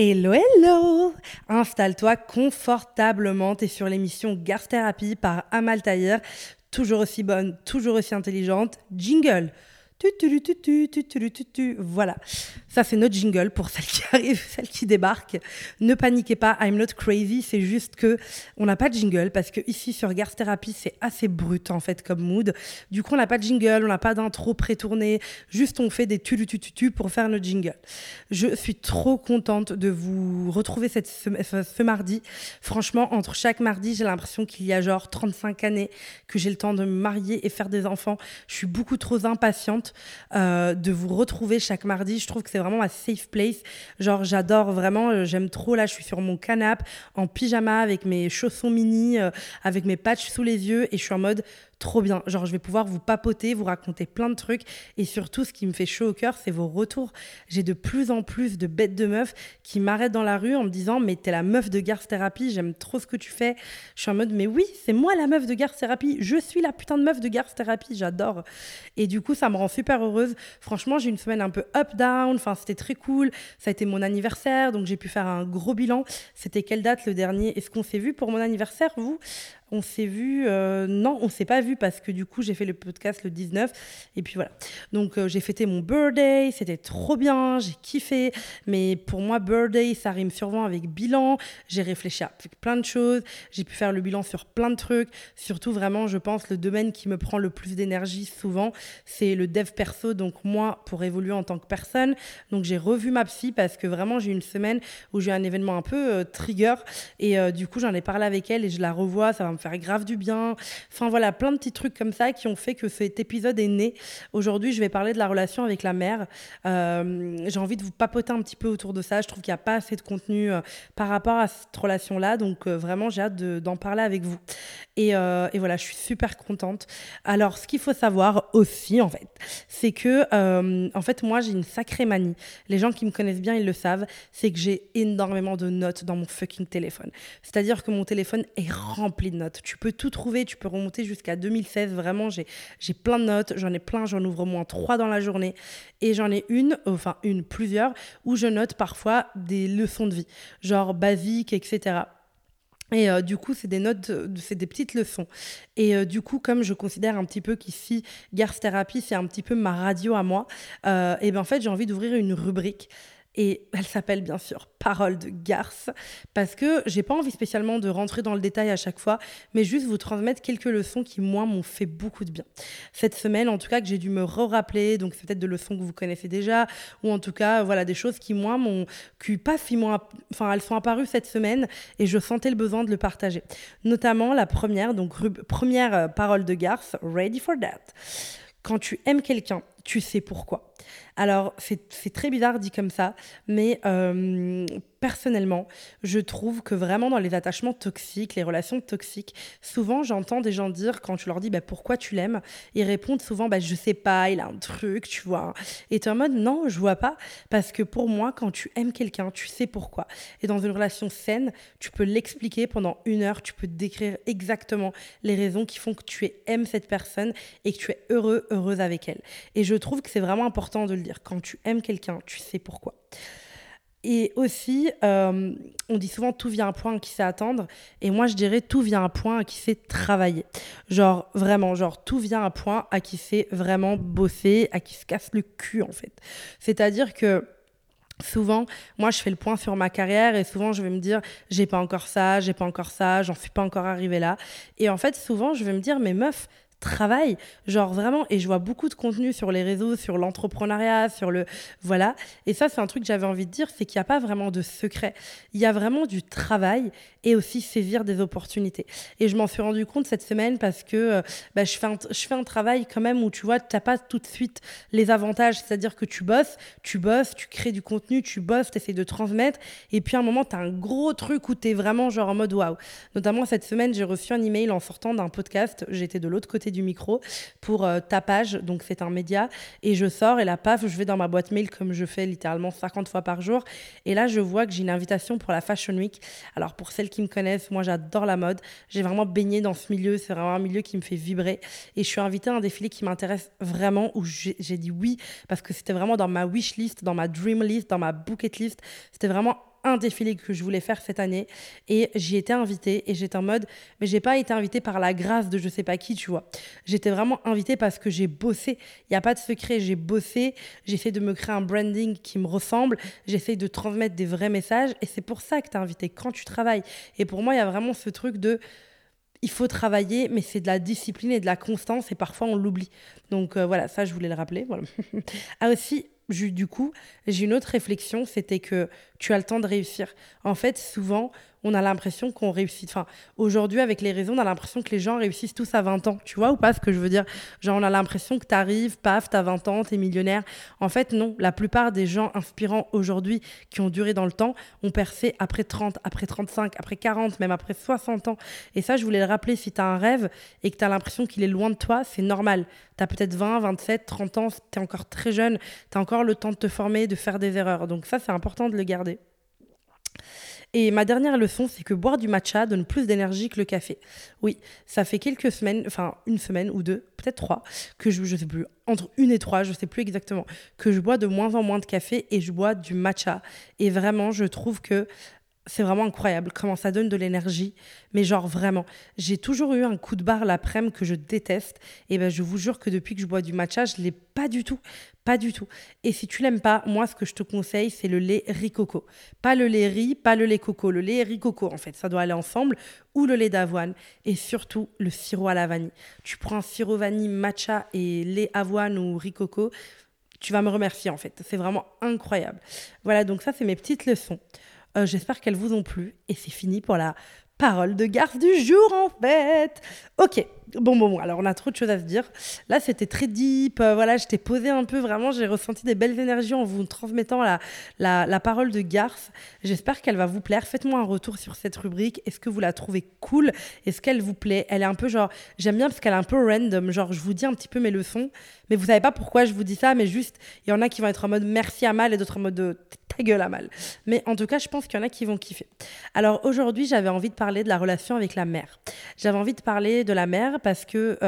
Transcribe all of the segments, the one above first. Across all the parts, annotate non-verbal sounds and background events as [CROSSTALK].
Hello, hello. Installe-toi confortablement, t'es sur l'émission Garth Therapy par Amal Taïr, toujours aussi bonne, toujours aussi intelligente. Jingle voilà, ça c'est notre jingle pour celles qui [LAUGHS] arrivent, celles qui débarquent. Ne paniquez pas, I'm not crazy, c'est juste que on n'a pas de jingle parce que ici sur Garth Therapy c'est assez brut en fait comme mood. Du coup on n'a pas de jingle, on n'a pas d'intro pré-tournée, juste on fait des tu tu pour faire notre jingle. Je suis trop contente de vous retrouver cette, ce, ce mardi. Franchement, entre chaque mardi, j'ai l'impression qu'il y a genre 35 années que j'ai le temps de me marier et faire des enfants. Je suis beaucoup trop impatiente euh, de vous retrouver chaque mardi. Je trouve que c'est vraiment ma safe place. Genre, j'adore vraiment, euh, j'aime trop. Là, je suis sur mon canapé en pyjama avec mes chaussons mini, euh, avec mes patchs sous les yeux et je suis en mode trop bien. Genre, je vais pouvoir vous papoter, vous raconter plein de trucs. Et surtout, ce qui me fait chaud au cœur, c'est vos retours. J'ai de plus en plus de bêtes de meufs qui m'arrêtent dans la rue en me disant Mais t'es la meuf de Garth Therapy, j'aime trop ce que tu fais. Je suis en mode Mais oui, c'est moi la meuf de Garth Therapy. Je suis la putain de meuf de Garth Therapy, j'adore. Et du coup, ça me rend super heureuse. Franchement, j'ai une semaine un peu up-down. Enfin, c'était très cool. Ça a été mon anniversaire, donc j'ai pu faire un gros bilan. C'était quelle date le dernier? Est-ce qu'on s'est vu pour mon anniversaire, vous? On s'est vu, euh, non, on s'est pas vu parce que du coup j'ai fait le podcast le 19 et puis voilà. Donc euh, j'ai fêté mon birthday, c'était trop bien, j'ai kiffé. Mais pour moi birthday ça rime sûrement avec bilan. J'ai réfléchi à plein de choses, j'ai pu faire le bilan sur plein de trucs. Surtout vraiment, je pense le domaine qui me prend le plus d'énergie souvent, c'est le dev perso. Donc moi pour évoluer en tant que personne, donc j'ai revu ma psy parce que vraiment j'ai une semaine où j'ai eu un événement un peu euh, trigger et du coup j'en ai parlé avec elle et je la revois, ça va faire grave du bien. Enfin voilà, plein de petits trucs comme ça qui ont fait que cet épisode est né. Aujourd'hui, je vais parler de la relation avec la mère. Euh, j'ai envie de vous papoter un petit peu autour de ça. Je trouve qu'il n'y a pas assez de contenu euh, par rapport à cette relation-là. Donc euh, vraiment, j'ai hâte d'en parler avec vous. Et, et, voilà, je suis super contente. Alors, ce qu'il faut savoir aussi, en fait, c'est que, en fait, moi, j'ai une sacrée manie. Les gens qui me connaissent bien, ils le savent. C'est que j'ai énormément de notes dans mon fucking téléphone. C'est-à-dire que mon téléphone est rempli de notes. Tu peux tout trouver, tu peux remonter jusqu'à 2016. Vraiment, j'ai plein de notes, j'en ai plein, j'en ouvre au moins trois dans la journée. Et j'en ai une, enfin une, plusieurs, où je note parfois des leçons de vie, genre basiques, etc. Et euh, du coup, c'est des notes, c'est des petites leçons. Et euh, du coup, comme je considère un petit peu qu'ici, Garth Therapy, c'est un petit peu ma radio à moi, euh, et ben en fait, j'ai envie d'ouvrir une rubrique et elle s'appelle bien sûr Parole de Garce, parce que j'ai pas envie spécialement de rentrer dans le détail à chaque fois, mais juste vous transmettre quelques leçons qui, moi, m'ont fait beaucoup de bien. Cette semaine, en tout cas, que j'ai dû me re-rappeler, donc c'est peut-être de leçons que vous connaissez déjà, ou en tout cas, voilà, des choses qui, moi, m'ont, qui pas enfin, elles sont apparues cette semaine et je sentais le besoin de le partager. Notamment la première, donc première euh, parole de Garce, Ready for That. Quand tu aimes quelqu'un, tu sais pourquoi. Alors, c'est très bizarre dit comme ça, mais euh, personnellement, je trouve que vraiment dans les attachements toxiques, les relations toxiques, souvent j'entends des gens dire, quand tu leur dis bah, pourquoi tu l'aimes, ils répondent souvent bah, je sais pas, il a un truc, tu vois. Et tu es en mode non, je vois pas, parce que pour moi, quand tu aimes quelqu'un, tu sais pourquoi. Et dans une relation saine, tu peux l'expliquer pendant une heure, tu peux décrire exactement les raisons qui font que tu aimes cette personne et que tu es heureux, heureuse avec elle. Et je trouve que c'est vraiment important de le dire. Quand tu aimes quelqu'un, tu sais pourquoi. Et aussi, euh, on dit souvent tout vient à un point qui sait attendre. Et moi, je dirais tout vient à un point qui sait travailler. Genre, vraiment, genre, tout vient à un point à qui sait vraiment bosser, à qui se casse le cul, en fait. C'est-à-dire que souvent, moi, je fais le point sur ma carrière et souvent, je vais me dire, j'ai pas encore ça, j'ai pas encore ça, j'en suis pas encore arrivé là. Et en fait, souvent, je vais me dire, mais meuf, travail, genre vraiment, et je vois beaucoup de contenu sur les réseaux, sur l'entrepreneuriat, sur le... Voilà, et ça c'est un truc que j'avais envie de dire, c'est qu'il n'y a pas vraiment de secret, il y a vraiment du travail et aussi saisir des opportunités. Et je m'en suis rendu compte cette semaine parce que euh, bah, je, fais un, je fais un travail quand même où tu vois, tu n'as pas tout de suite les avantages, c'est-à-dire que tu bosses, tu bosses, tu crées du contenu, tu bosses, tu essaies de transmettre, et puis à un moment, tu as un gros truc où tu es vraiment genre en mode waouh. Notamment cette semaine, j'ai reçu un email en sortant d'un podcast, j'étais de l'autre côté du micro pour euh, ta page, donc c'est un média, et je sors et la paf, je vais dans ma boîte mail comme je fais littéralement 50 fois par jour, et là je vois que j'ai une invitation pour la Fashion Week. Alors pour celles qui me connaissent, moi j'adore la mode, j'ai vraiment baigné dans ce milieu, c'est vraiment un milieu qui me fait vibrer, et je suis invitée à un défilé qui m'intéresse vraiment, où j'ai dit oui, parce que c'était vraiment dans ma wish list, dans ma dream list, dans ma bucket list, c'était vraiment un défilé que je voulais faire cette année et j'y étais invitée et j'étais en mode, mais j'ai pas été invitée par la grâce de je sais pas qui, tu vois. J'étais vraiment invitée parce que j'ai bossé. Il n'y a pas de secret, j'ai bossé, j'essaie de me créer un branding qui me ressemble, j'essaie de transmettre des vrais messages et c'est pour ça que tu es invité quand tu travailles. Et pour moi, il y a vraiment ce truc de il faut travailler, mais c'est de la discipline et de la constance, et parfois on l'oublie. Donc euh, voilà, ça je voulais le rappeler. Voilà. [LAUGHS] ah aussi, du coup, j'ai une autre réflexion, c'était que tu as le temps de réussir. En fait, souvent, on a l'impression qu'on réussit. Enfin, aujourd'hui, avec les réseaux, on a l'impression que les gens réussissent tous à 20 ans. Tu vois ou pas ce que je veux dire? Genre, on a l'impression que tu arrives, paf, t'as 20 ans, t'es millionnaire. En fait, non. La plupart des gens inspirants aujourd'hui qui ont duré dans le temps ont percé après 30, après 35, après 40, même après 60 ans. Et ça, je voulais le rappeler. Si tu as un rêve et que tu as l'impression qu'il est loin de toi, c'est normal. Tu as peut-être 20, 27, 30 ans, tu es encore très jeune, tu as encore le temps de te former, de faire des erreurs. Donc ça, c'est important de le garder. Et ma dernière leçon, c'est que boire du matcha donne plus d'énergie que le café. Oui, ça fait quelques semaines, enfin une semaine ou deux, peut-être trois, que je, je sais plus, entre une et trois, je sais plus exactement, que je bois de moins en moins de café et je bois du matcha. Et vraiment, je trouve que c'est vraiment incroyable comment ça donne de l'énergie. Mais genre vraiment, j'ai toujours eu un coup de barre l'après-midi que je déteste. Et ben je vous jure que depuis que je bois du matcha, je l'ai pas du tout. Pas du tout. Et si tu l'aimes pas, moi ce que je te conseille, c'est le lait riz coco. Pas le lait riz, pas le lait coco. Le lait riz coco en fait, ça doit aller ensemble. Ou le lait d'avoine. Et surtout le sirop à la vanille. Tu prends un sirop vanille matcha et lait avoine ou riz coco. Tu vas me remercier en fait. C'est vraiment incroyable. Voilà, donc ça c'est mes petites leçons. Euh, j'espère qu'elles vous ont plu. Et c'est fini pour la parole de garce du jour, en fait. Ok, bon, bon, bon. Alors, on a trop de choses à se dire. Là, c'était très deep. Euh, voilà, je t'ai posé un peu. Vraiment, j'ai ressenti des belles énergies en vous transmettant la, la, parole de garce. J'espère qu'elle va vous plaire. Faites-moi un retour sur cette rubrique. Est-ce que vous la trouvez cool? Est-ce qu'elle vous plaît? Elle est un peu genre. J'aime bien parce qu'elle est un peu random. Genre, je vous dis un petit peu mes leçons, mais vous savez pas pourquoi je vous dis ça, mais juste, il y en a qui vont être en mode merci à mal et d'autres en mode de gueule à mal. Mais en tout cas, je pense qu'il y en a qui vont kiffer. Alors aujourd'hui, j'avais envie de parler de la relation avec la mère. J'avais envie de parler de la mère parce que...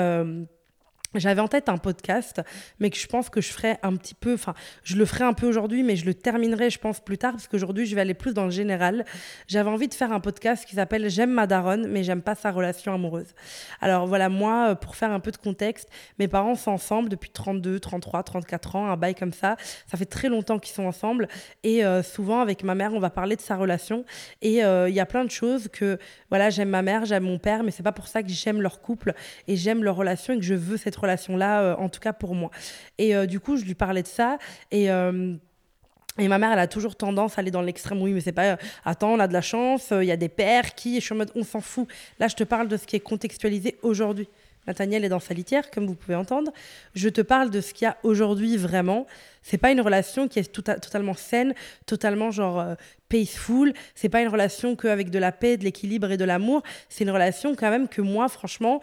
J'avais en tête un podcast, mais que je pense que je ferai un petit peu, enfin, je le ferai un peu aujourd'hui, mais je le terminerai, je pense, plus tard, parce qu'aujourd'hui, je vais aller plus dans le général. J'avais envie de faire un podcast qui s'appelle J'aime ma daronne, mais j'aime pas sa relation amoureuse. Alors voilà, moi, euh, pour faire un peu de contexte, mes parents sont ensemble depuis 32, 33, 34 ans, un bail comme ça. Ça fait très longtemps qu'ils sont ensemble. Et euh, souvent, avec ma mère, on va parler de sa relation. Et euh, il y a plein de choses que, voilà, j'aime ma mère, j'aime mon père, mais c'est pas pour ça que j'aime leur couple et j'aime leur relation et que je veux cette relation-là, euh, en tout cas pour moi. Et euh, du coup, je lui parlais de ça et. Euh, et ma mère, elle a toujours tendance à aller dans l'extrême. Oui, mais c'est pas. attends, on a de la chance, il y a des pères qui. je suis en mode, on s'en fout. Là, je te parle de ce qui est contextualisé aujourd'hui. Nathaniel est dans sa litière, comme vous pouvez entendre. Je te parle de ce qu'il y a aujourd'hui vraiment. C'est pas une relation qui est totalement saine, totalement genre peaceful. C'est pas une relation qu'avec de la paix, de l'équilibre et de l'amour. C'est une relation quand même que moi, franchement,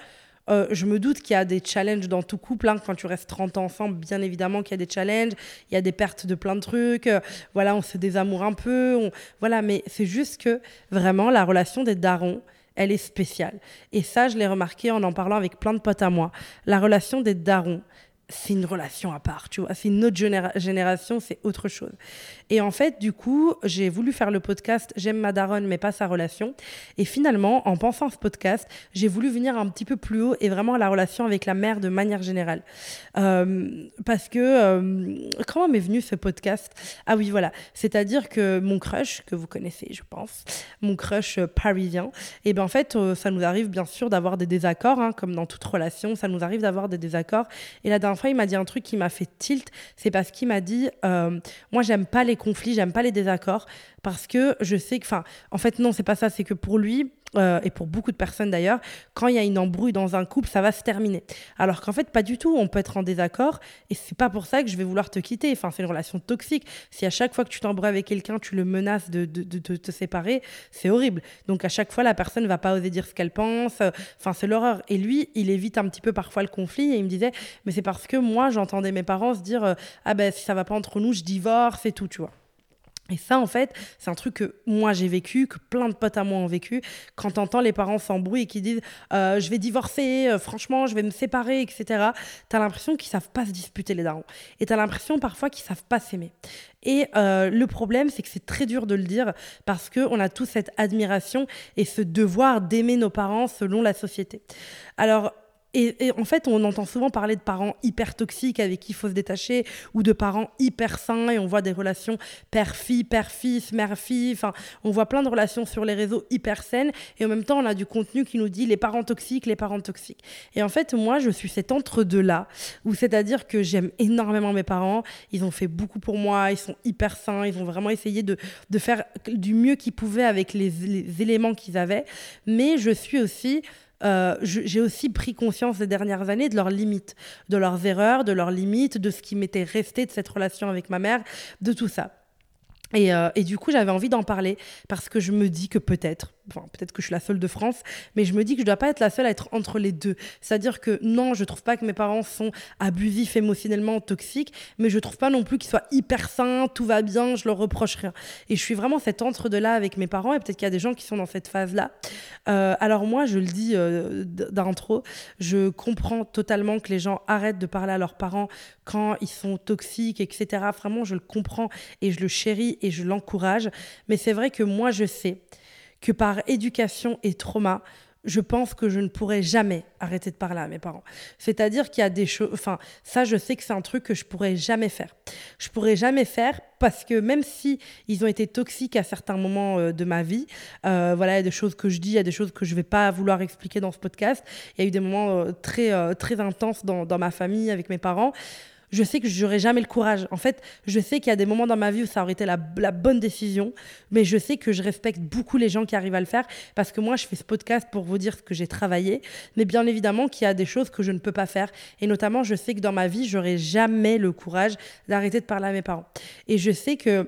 euh, je me doute qu'il y a des challenges dans tout couple. Hein. Quand tu restes 30 ans ensemble, bien évidemment qu'il y a des challenges. Il y a des pertes de plein de trucs. Euh, voilà, on se désamoure un peu. Voilà, mais c'est juste que vraiment, la relation des darons, elle est spéciale. Et ça, je l'ai remarqué en en parlant avec plein de potes à moi. La relation des darons, c'est une relation à part, tu vois. C'est une autre génération, c'est autre chose. Et en fait, du coup, j'ai voulu faire le podcast J'aime ma daronne, mais pas sa relation. Et finalement, en pensant à ce podcast, j'ai voulu venir un petit peu plus haut et vraiment à la relation avec la mère de manière générale. Euh, parce que, euh, comment m'est venu ce podcast? Ah oui, voilà. C'est-à-dire que mon crush, que vous connaissez, je pense, mon crush parisien, et bien en fait, euh, ça nous arrive bien sûr d'avoir des désaccords, hein, comme dans toute relation, ça nous arrive d'avoir des désaccords. Et la dernière fois, il m'a dit un truc qui m'a fait tilt. C'est parce qu'il m'a dit euh, Moi, j'aime pas les conflits, j'aime pas les désaccords. Parce que je sais que. Enfin, en fait, non, c'est pas ça. C'est que pour lui, euh, et pour beaucoup de personnes d'ailleurs, quand il y a une embrouille dans un couple, ça va se terminer. Alors qu'en fait, pas du tout. On peut être en désaccord et c'est pas pour ça que je vais vouloir te quitter. Enfin, c'est une relation toxique. Si à chaque fois que tu t'embrouilles avec quelqu'un, tu le menaces de, de, te séparer, c'est horrible. Donc à chaque fois, la personne va pas oser dire ce qu'elle pense. Enfin, c'est l'horreur. Et lui, il évite un petit peu parfois le conflit et il me disait, mais c'est parce que moi, j'entendais mes parents se dire, euh, ah ben si ça va pas entre nous, je divorce et tout, tu vois. Et ça, en fait, c'est un truc que moi j'ai vécu, que plein de potes à moi ont vécu. Quand t'entends les parents s'embrouillent et qui disent euh, je vais divorcer, euh, franchement, je vais me séparer, etc., t'as l'impression qu'ils savent pas se disputer les darons. Et t'as l'impression parfois qu'ils savent pas s'aimer. Et euh, le problème, c'est que c'est très dur de le dire parce qu'on a tous cette admiration et ce devoir d'aimer nos parents selon la société. Alors, et, en fait, on entend souvent parler de parents hyper toxiques avec qui il faut se détacher, ou de parents hyper sains, et on voit des relations père-fille, père-fils, mère-fille, enfin, on voit plein de relations sur les réseaux hyper saines, et en même temps, on a du contenu qui nous dit les parents toxiques, les parents toxiques. Et en fait, moi, je suis cet entre-deux-là, où c'est-à-dire que j'aime énormément mes parents, ils ont fait beaucoup pour moi, ils sont hyper sains, ils ont vraiment essayé de, faire du mieux qu'ils pouvaient avec les éléments qu'ils avaient, mais je suis aussi euh, j'ai aussi pris conscience ces dernières années de leurs limites, de leurs erreurs, de leurs limites, de ce qui m'était resté de cette relation avec ma mère, de tout ça. Et, euh, et, du coup, j'avais envie d'en parler parce que je me dis que peut-être, peut-être que je suis la seule de France, mais je me dis que je dois pas être la seule à être entre les deux. C'est-à-dire que non, je trouve pas que mes parents sont abusifs émotionnellement, toxiques, mais je trouve pas non plus qu'ils soient hyper sains, tout va bien, je leur reproche rien. Et je suis vraiment cette entre-deux-là avec mes parents, et peut-être qu'il y a des gens qui sont dans cette phase-là. Euh, alors moi, je le dis euh, d'intro, je comprends totalement que les gens arrêtent de parler à leurs parents quand ils sont toxiques, etc. Vraiment, je le comprends et je le chéris et je l'encourage. Mais c'est vrai que moi, je sais que par éducation et trauma, je pense que je ne pourrais jamais arrêter de parler à mes parents. C'est-à-dire qu'il y a des choses, enfin, ça, je sais que c'est un truc que je pourrais jamais faire. Je pourrais jamais faire parce que même si ils ont été toxiques à certains moments euh, de ma vie, euh, voilà, il y a des choses que je dis, il y a des choses que je vais pas vouloir expliquer dans ce podcast. Il y a eu des moments euh, très, très intenses dans, dans ma famille avec mes parents je sais que j'aurais jamais le courage. En fait, je sais qu'il y a des moments dans ma vie où ça aurait été la, bonne décision, mais je sais que je respecte beaucoup les gens qui arrivent à le faire parce que moi, je fais ce podcast pour vous dire ce que j'ai travaillé, mais bien évidemment qu'il y a des choses que je ne peux pas faire. Et notamment, je sais que dans ma vie, j'aurais jamais le courage d'arrêter de parler à mes parents. Et je sais que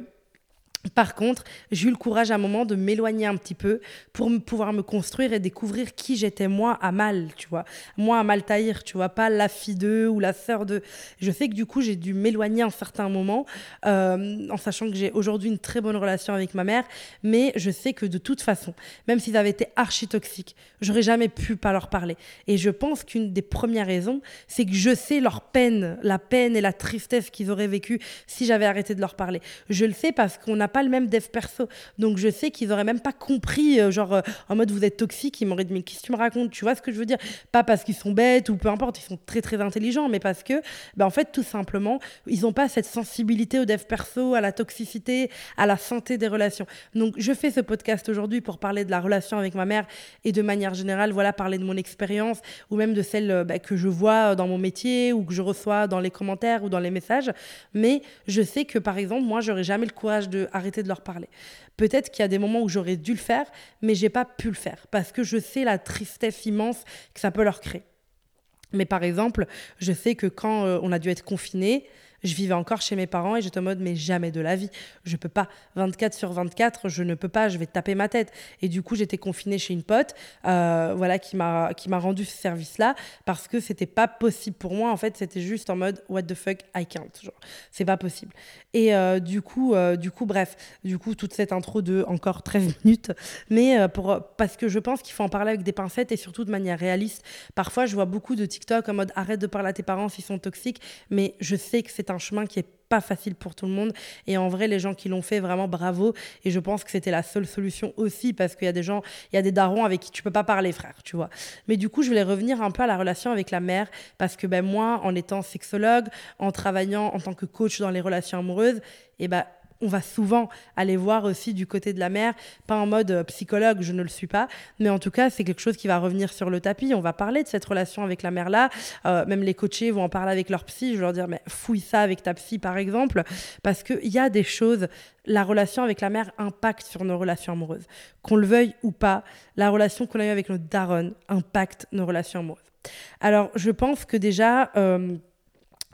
par contre, j'ai eu le courage à un moment de m'éloigner un petit peu pour pouvoir me construire et découvrir qui j'étais moi à mal, tu vois. Moi à mal tu vois, pas la fille d'eux ou la sœur d'eux. Je sais que du coup, j'ai dû m'éloigner un certain moment, euh, en sachant que j'ai aujourd'hui une très bonne relation avec ma mère, mais je sais que de toute façon, même s'ils avaient été archi toxiques, j'aurais jamais pu pas leur parler. Et je pense qu'une des premières raisons, c'est que je sais leur peine, la peine et la tristesse qu'ils auraient vécu si j'avais arrêté de leur parler. Je le sais parce qu'on a pas le même dev perso. Donc je sais qu'ils auraient même pas compris, euh, genre euh, en mode vous êtes toxique, ils m'auraient dit mais qu'est-ce que tu me racontes? Tu vois ce que je veux dire? Pas parce qu'ils sont bêtes ou peu importe, ils sont très très intelligents, mais parce que, ben, en fait, tout simplement, ils n'ont pas cette sensibilité au dev perso, à la toxicité, à la santé des relations. Donc je fais ce podcast aujourd'hui pour parler de la relation avec ma mère et de manière générale, voilà, parler de mon expérience ou même de celle euh, bah, que je vois dans mon métier ou que je reçois dans les commentaires ou dans les messages. Mais je sais que par exemple, moi, j'aurais jamais le courage de arrêter de leur parler. Peut-être qu'il y a des moments où j'aurais dû le faire, mais j'ai pas pu le faire parce que je sais la tristesse immense que ça peut leur créer. Mais par exemple, je sais que quand euh, on a dû être confiné, je vivais encore chez mes parents et j'étais en mode, mais jamais de la vie. Je peux pas. 24 sur 24, je ne peux pas, je vais taper ma tête. Et du coup, j'étais confinée chez une pote, euh, voilà, qui m'a, rendu ce service-là parce que c'était pas possible pour moi. En fait, c'était juste en mode, what the fuck, I can't. C'est pas possible. Et euh, du coup, euh, du coup, bref, du coup, toute cette intro de encore 13 [LAUGHS] minutes. Mais pour, parce que je pense qu'il faut en parler avec des pincettes et surtout de manière réaliste. Parfois, je vois beaucoup de TikTok en mode, arrête de parler à tes parents s'ils sont toxiques. Mais je sais que c'est un chemin qui est pas facile pour tout le monde. Et en vrai, les gens qui l'ont fait, vraiment bravo. Et je pense que c'était la seule solution aussi, parce qu'il y a des gens, il y a des darons avec qui tu peux pas parler, frère, tu vois. Mais du coup, je voulais revenir un peu à la relation avec la mère, parce que ben, moi, en étant sexologue, en travaillant en tant que coach dans les relations amoureuses, et ben, on va souvent aller voir aussi du côté de la mère, pas en mode euh, psychologue, je ne le suis pas, mais en tout cas, c'est quelque chose qui va revenir sur le tapis. On va parler de cette relation avec la mère-là. Euh, même les coachés vont en parler avec leur psy. Je vais leur dire, mais fouille ça avec ta psy, par exemple, parce qu'il y a des choses. La relation avec la mère impacte sur nos relations amoureuses. Qu'on le veuille ou pas, la relation qu'on a eue avec notre daronne impacte nos relations amoureuses. Alors, je pense que déjà, euh,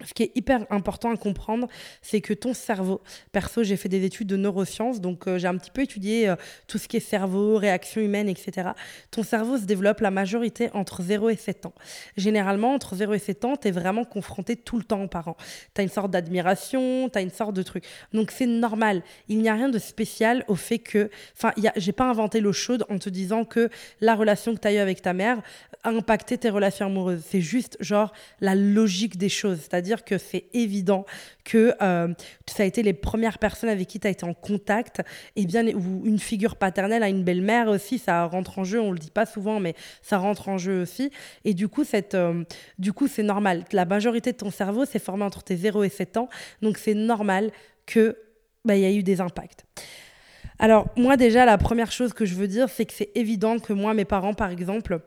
ce qui est hyper important à comprendre, c'est que ton cerveau, perso, j'ai fait des études de neurosciences, donc euh, j'ai un petit peu étudié euh, tout ce qui est cerveau, réaction humaine, etc. Ton cerveau se développe la majorité entre 0 et 7 ans. Généralement, entre 0 et 7 ans, tu es vraiment confronté tout le temps aux parents. Tu as une sorte d'admiration, tu as une sorte de truc. Donc c'est normal. Il n'y a rien de spécial au fait que. Enfin, j'ai pas inventé l'eau chaude en te disant que la relation que tu as eue avec ta mère a impacté tes relations amoureuses. C'est juste, genre, la logique des choses. C'est-à-dire dire que c'est évident que euh, ça a été les premières personnes avec qui tu as été en contact, et bien, ou une figure paternelle à une belle-mère aussi, ça rentre en jeu, on le dit pas souvent, mais ça rentre en jeu aussi. Et du coup, cette, euh, du coup, c'est normal. La majorité de ton cerveau s'est formé entre tes 0 et 7 ans, donc c'est normal que bah, il y a eu des impacts. Alors, moi, déjà, la première chose que je veux dire, c'est que c'est évident que moi, mes parents, par exemple,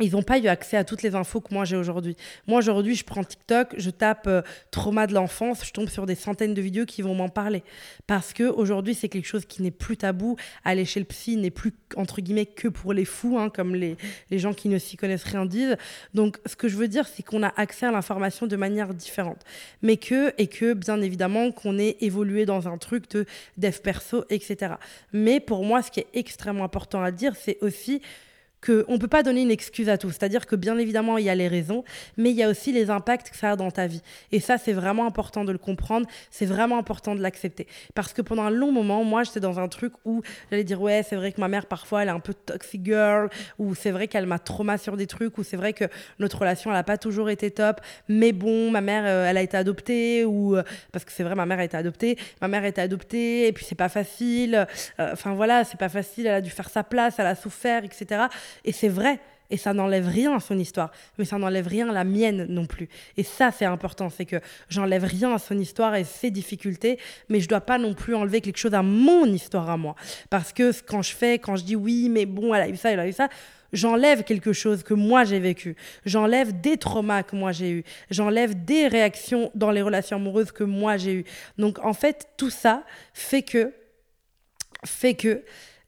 ils n'ont pas eu accès à toutes les infos que moi j'ai aujourd'hui. Moi aujourd'hui, je prends TikTok, je tape euh, trauma de l'enfance, je tombe sur des centaines de vidéos qui vont m'en parler. Parce que aujourd'hui, c'est quelque chose qui n'est plus tabou. Aller chez le psy n'est plus entre guillemets que pour les fous, hein, comme les, les gens qui ne s'y connaissent rien disent. Donc, ce que je veux dire, c'est qu'on a accès à l'information de manière différente, mais que et que bien évidemment qu'on ait évolué dans un truc de dev perso, etc. Mais pour moi, ce qui est extrêmement important à dire, c'est aussi qu'on ne peut pas donner une excuse à tout. C'est-à-dire que bien évidemment, il y a les raisons, mais il y a aussi les impacts que ça a dans ta vie. Et ça, c'est vraiment important de le comprendre, c'est vraiment important de l'accepter. Parce que pendant un long moment, moi, j'étais dans un truc où j'allais dire, ouais, c'est vrai que ma mère, parfois, elle est un peu toxic girl, ou c'est vrai qu'elle m'a trauma sur des trucs, ou c'est vrai que notre relation, elle n'a pas toujours été top, mais bon, ma mère, euh, elle a été adoptée, ou euh, parce que c'est vrai, ma mère a été adoptée, ma mère a été adoptée, et puis c'est pas facile, euh, enfin voilà, c'est pas facile, elle a dû faire sa place, elle a souffert, etc. Et c'est vrai. Et ça n'enlève rien à son histoire, mais ça n'enlève rien à la mienne non plus. Et ça, c'est important, c'est que j'enlève rien à son histoire et ses difficultés, mais je dois pas non plus enlever quelque chose à mon histoire à moi. Parce que quand je fais, quand je dis oui, mais bon, elle a eu ça, elle a eu ça, j'enlève quelque chose que moi j'ai vécu. J'enlève des traumas que moi j'ai eu. J'enlève des réactions dans les relations amoureuses que moi j'ai eues. Donc en fait, tout ça fait que fait que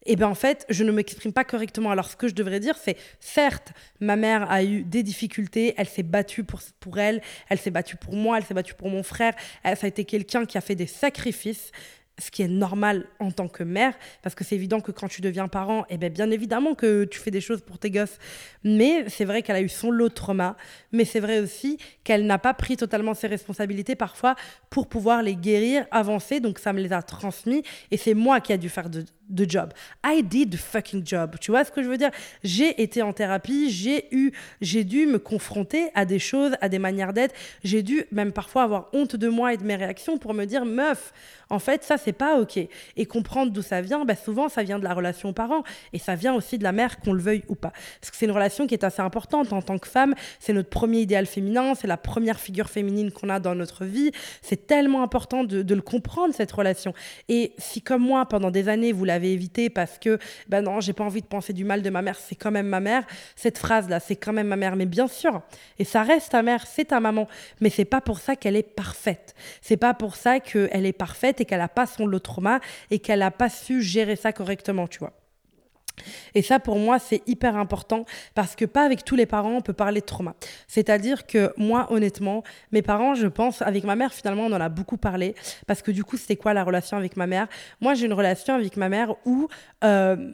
et bien en fait, je ne m'exprime pas correctement. Alors ce que je devrais dire, c'est certes, ma mère a eu des difficultés, elle s'est battue pour, pour elle, elle s'est battue pour moi, elle s'est battue pour mon frère, ça a été quelqu'un qui a fait des sacrifices, ce qui est normal en tant que mère, parce que c'est évident que quand tu deviens parent, eh bien, bien évidemment que tu fais des choses pour tes gosses. Mais c'est vrai qu'elle a eu son lot de trauma, mais c'est vrai aussi qu'elle n'a pas pris totalement ses responsabilités parfois pour pouvoir les guérir, avancer, donc ça me les a transmis, et c'est moi qui a dû faire de, job. I did the fucking job. Tu vois ce que je veux dire? J'ai été en thérapie, j'ai eu, j'ai dû me confronter à des choses, à des manières d'être. J'ai dû même parfois avoir honte de moi et de mes réactions pour me dire, meuf, en fait, ça c'est pas ok. Et comprendre d'où ça vient, bah, souvent ça vient de la relation aux parents et ça vient aussi de la mère, qu'on le veuille ou pas. Parce que c'est une relation qui est assez importante en tant que femme. C'est notre premier idéal féminin, c'est la première figure féminine qu'on a dans notre vie. C'est tellement important de, de le comprendre cette relation. Et si comme moi pendant des années vous l'avez évité parce que, ben non, j'ai pas envie de penser du mal de ma mère, c'est quand même ma mère. Cette phrase-là, c'est quand même ma mère, mais bien sûr, et ça reste ta mère, c'est ta maman, mais c'est pas pour ça qu'elle est parfaite. C'est pas pour ça qu'elle est parfaite et qu'elle a pas son de trauma et qu'elle a pas su gérer ça correctement, tu vois. Et ça, pour moi, c'est hyper important parce que pas avec tous les parents, on peut parler de trauma. C'est-à-dire que moi, honnêtement, mes parents, je pense, avec ma mère, finalement, on en a beaucoup parlé parce que du coup, c'était quoi la relation avec ma mère? Moi, j'ai une relation avec ma mère où... Euh,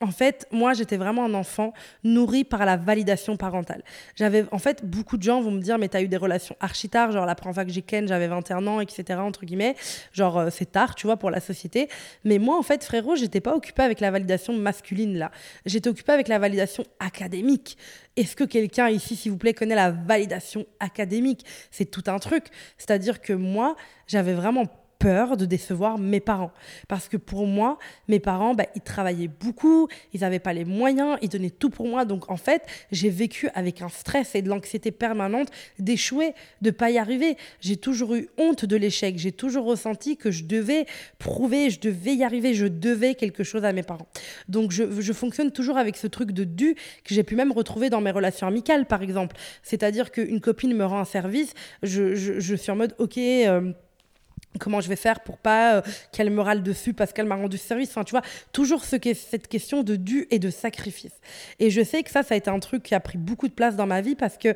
en fait, moi, j'étais vraiment un enfant nourri par la validation parentale. J'avais, en fait, beaucoup de gens vont me dire, mais t'as eu des relations archi tard, genre la première fois que j'ai Ken, j'avais 21 ans, etc., entre guillemets. Genre, euh, c'est tard, tu vois, pour la société. Mais moi, en fait, frérot, j'étais pas occupée avec la validation masculine, là. J'étais occupée avec la validation académique. Est-ce que quelqu'un ici, s'il vous plaît, connaît la validation académique? C'est tout un truc. C'est-à-dire que moi, j'avais vraiment peur de décevoir mes parents. Parce que pour moi, mes parents, bah, ils travaillaient beaucoup, ils n'avaient pas les moyens, ils donnaient tout pour moi. Donc en fait, j'ai vécu avec un stress et de l'anxiété permanente d'échouer, de pas y arriver. J'ai toujours eu honte de l'échec. J'ai toujours ressenti que je devais prouver, je devais y arriver, je devais quelque chose à mes parents. Donc je, je fonctionne toujours avec ce truc de dû que j'ai pu même retrouver dans mes relations amicales, par exemple. C'est-à-dire qu'une copine me rend un service, je, je, suis en mode, ok... Euh, comment je vais faire pour pas euh, qu'elle me râle dessus parce qu'elle m'a rendu service. Enfin, tu vois, toujours ce cette question de dû et de sacrifice. Et je sais que ça, ça a été un truc qui a pris beaucoup de place dans ma vie parce que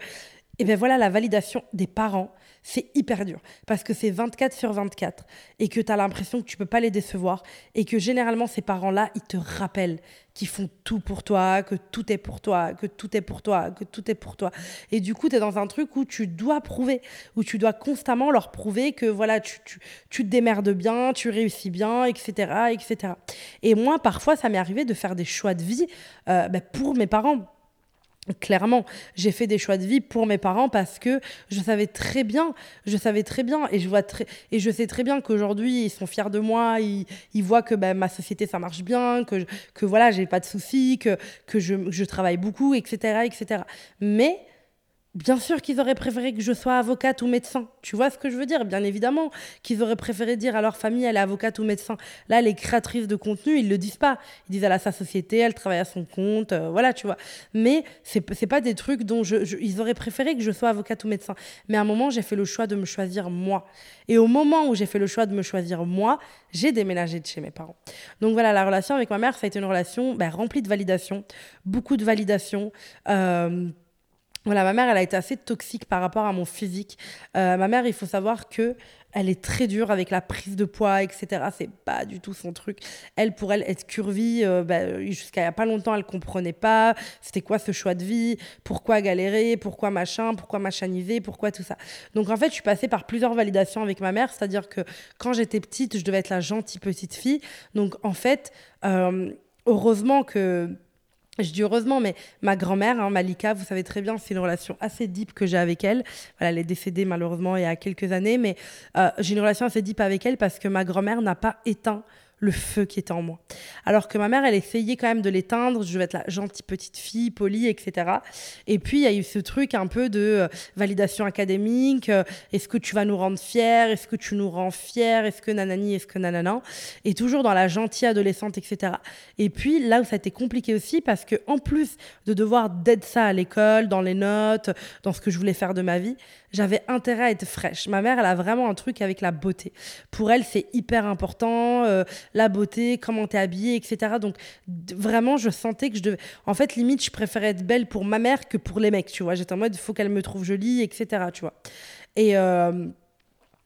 Et bien voilà, la validation des parents, c'est hyper dur parce que c'est 24 sur 24 et que tu as l'impression que tu peux pas les décevoir et que généralement ces parents-là, ils te rappellent qu'ils font tout pour toi, que tout est pour toi, que tout est pour toi, que tout est pour toi. Et du coup, tu es dans un truc où tu dois prouver, où tu dois constamment leur prouver que voilà, tu, tu, tu te démerdes bien, tu réussis bien, etc. etc. Et moi, parfois, ça m'est arrivé de faire des choix de vie euh, ben, pour mes parents Clairement, j'ai fait des choix de vie pour mes parents parce que je savais très bien, je savais très bien et je vois très et je sais très bien qu'aujourd'hui ils sont fiers de moi, ils, ils voient que ben, ma société ça marche bien, que que voilà j'ai pas de soucis, que que je, je travaille beaucoup, etc., etc. Mais Bien sûr qu'ils auraient préféré que je sois avocate ou médecin. Tu vois ce que je veux dire? Bien évidemment qu'ils auraient préféré dire à leur famille elle est avocate ou médecin. Là, les créatrices de contenu, ils le disent pas. Ils disent elle a sa société, elle travaille à son compte, euh, voilà, tu vois. Mais c'est c'est pas des trucs dont je, ils auraient préféré que je sois avocate ou médecin. Mais à un moment, j'ai fait le choix de me choisir moi. Et au moment où j'ai fait le choix de me choisir moi, j'ai déménagé de chez mes parents. Donc voilà, la relation avec ma mère, ça a été une relation ben, remplie de validation, beaucoup de validation. Euh, voilà, ma mère, elle a été assez toxique par rapport à mon physique. Euh, ma mère, il faut savoir que elle est très dure avec la prise de poids, etc. C'est pas du tout son truc. Elle, pour elle, être curvie, euh, bah, jusqu'à il y a pas longtemps, elle comprenait pas. C'était quoi ce choix de vie? Pourquoi galérer? Pourquoi machin? Pourquoi machaniser Pourquoi tout ça? Donc en fait, je suis passée par plusieurs validations avec ma mère. C'est-à-dire que quand j'étais petite, je devais être la gentille petite fille. Donc en fait, euh, heureusement que je dis heureusement, mais ma grand-mère, hein, Malika, vous savez très bien, c'est une relation assez deep que j'ai avec elle. Elle est décédée malheureusement il y a quelques années, mais euh, j'ai une relation assez deep avec elle parce que ma grand-mère n'a pas éteint le feu qui était en moi. Alors que ma mère, elle essayait quand même de l'éteindre. Je vais être la gentille petite fille, polie, etc. Et puis, il y a eu ce truc un peu de euh, validation académique. Euh, est-ce que tu vas nous rendre fiers Est-ce que tu nous rends fiers Est-ce que nanani Est-ce que nanana Et toujours dans la gentille adolescente, etc. Et puis, là où ça a été compliqué aussi, parce que en plus de devoir d'être ça à l'école, dans les notes, dans ce que je voulais faire de ma vie, j'avais intérêt à être fraîche. Ma mère, elle a vraiment un truc avec la beauté. Pour elle, c'est hyper important, euh, la beauté, comment t'es habillée, etc. Donc, vraiment, je sentais que je devais. En fait, limite, je préférais être belle pour ma mère que pour les mecs, tu vois. J'étais en mode, faut qu'elle me trouve jolie, etc. Tu vois. Et. Euh,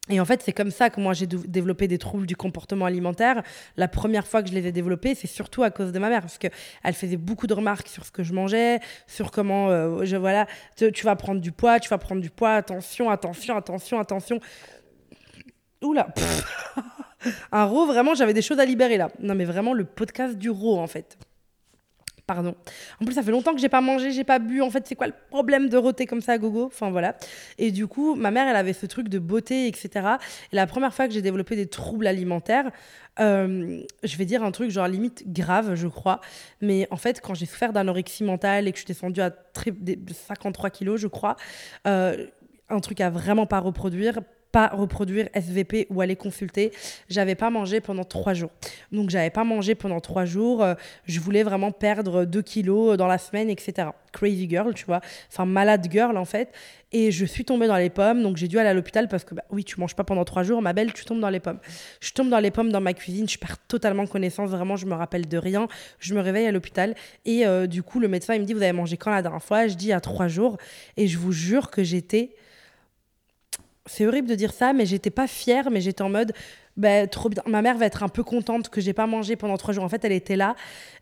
et en fait, c'est comme ça que moi j'ai développé des troubles du comportement alimentaire. La première fois que je les ai développés, c'est surtout à cause de ma mère, parce qu'elle faisait beaucoup de remarques sur ce que je mangeais, sur comment, euh, je, voilà, tu, vas prendre du poids, tu vas prendre du poids, attention, attention, attention, attention. Oula, [LAUGHS] un ro, vraiment, j'avais des choses à libérer là. Non, mais vraiment, le podcast du ro, en fait. Pardon. En plus, ça fait longtemps que j'ai pas mangé, j'ai pas bu. En fait, c'est quoi le problème de roter comme ça à gogo? Enfin, voilà. Et du coup, ma mère, elle avait ce truc de beauté, etc. Et la première fois que j'ai développé des troubles alimentaires, euh, je vais dire un truc genre limite grave, je crois. Mais en fait, quand j'ai souffert d'anorexie mentale et que je suis descendue à 53 kilos, je crois, euh, un truc à vraiment pas reproduire pas reproduire SVP ou aller consulter. J'avais pas mangé pendant trois jours. Donc j'avais pas mangé pendant trois jours. Euh, je voulais vraiment perdre deux kilos dans la semaine, etc. Crazy girl, tu vois. Enfin, malade girl en fait. Et je suis tombée dans les pommes. Donc j'ai dû aller à l'hôpital parce que, bah, oui, tu manges pas pendant trois jours. Ma belle, tu tombes dans les pommes. Je tombe dans les pommes dans ma cuisine. Je perds totalement connaissance. Vraiment, je me rappelle de rien. Je me réveille à l'hôpital. Et euh, du coup, le médecin, il me dit, vous avez mangé quand la dernière fois? Je dis, à trois jours. Et je vous jure que j'étais c'est horrible de dire ça, mais j'étais pas fière, mais j'étais en mode, bah, trop bien. Ma mère va être un peu contente que j'ai pas mangé pendant trois jours. En fait, elle était là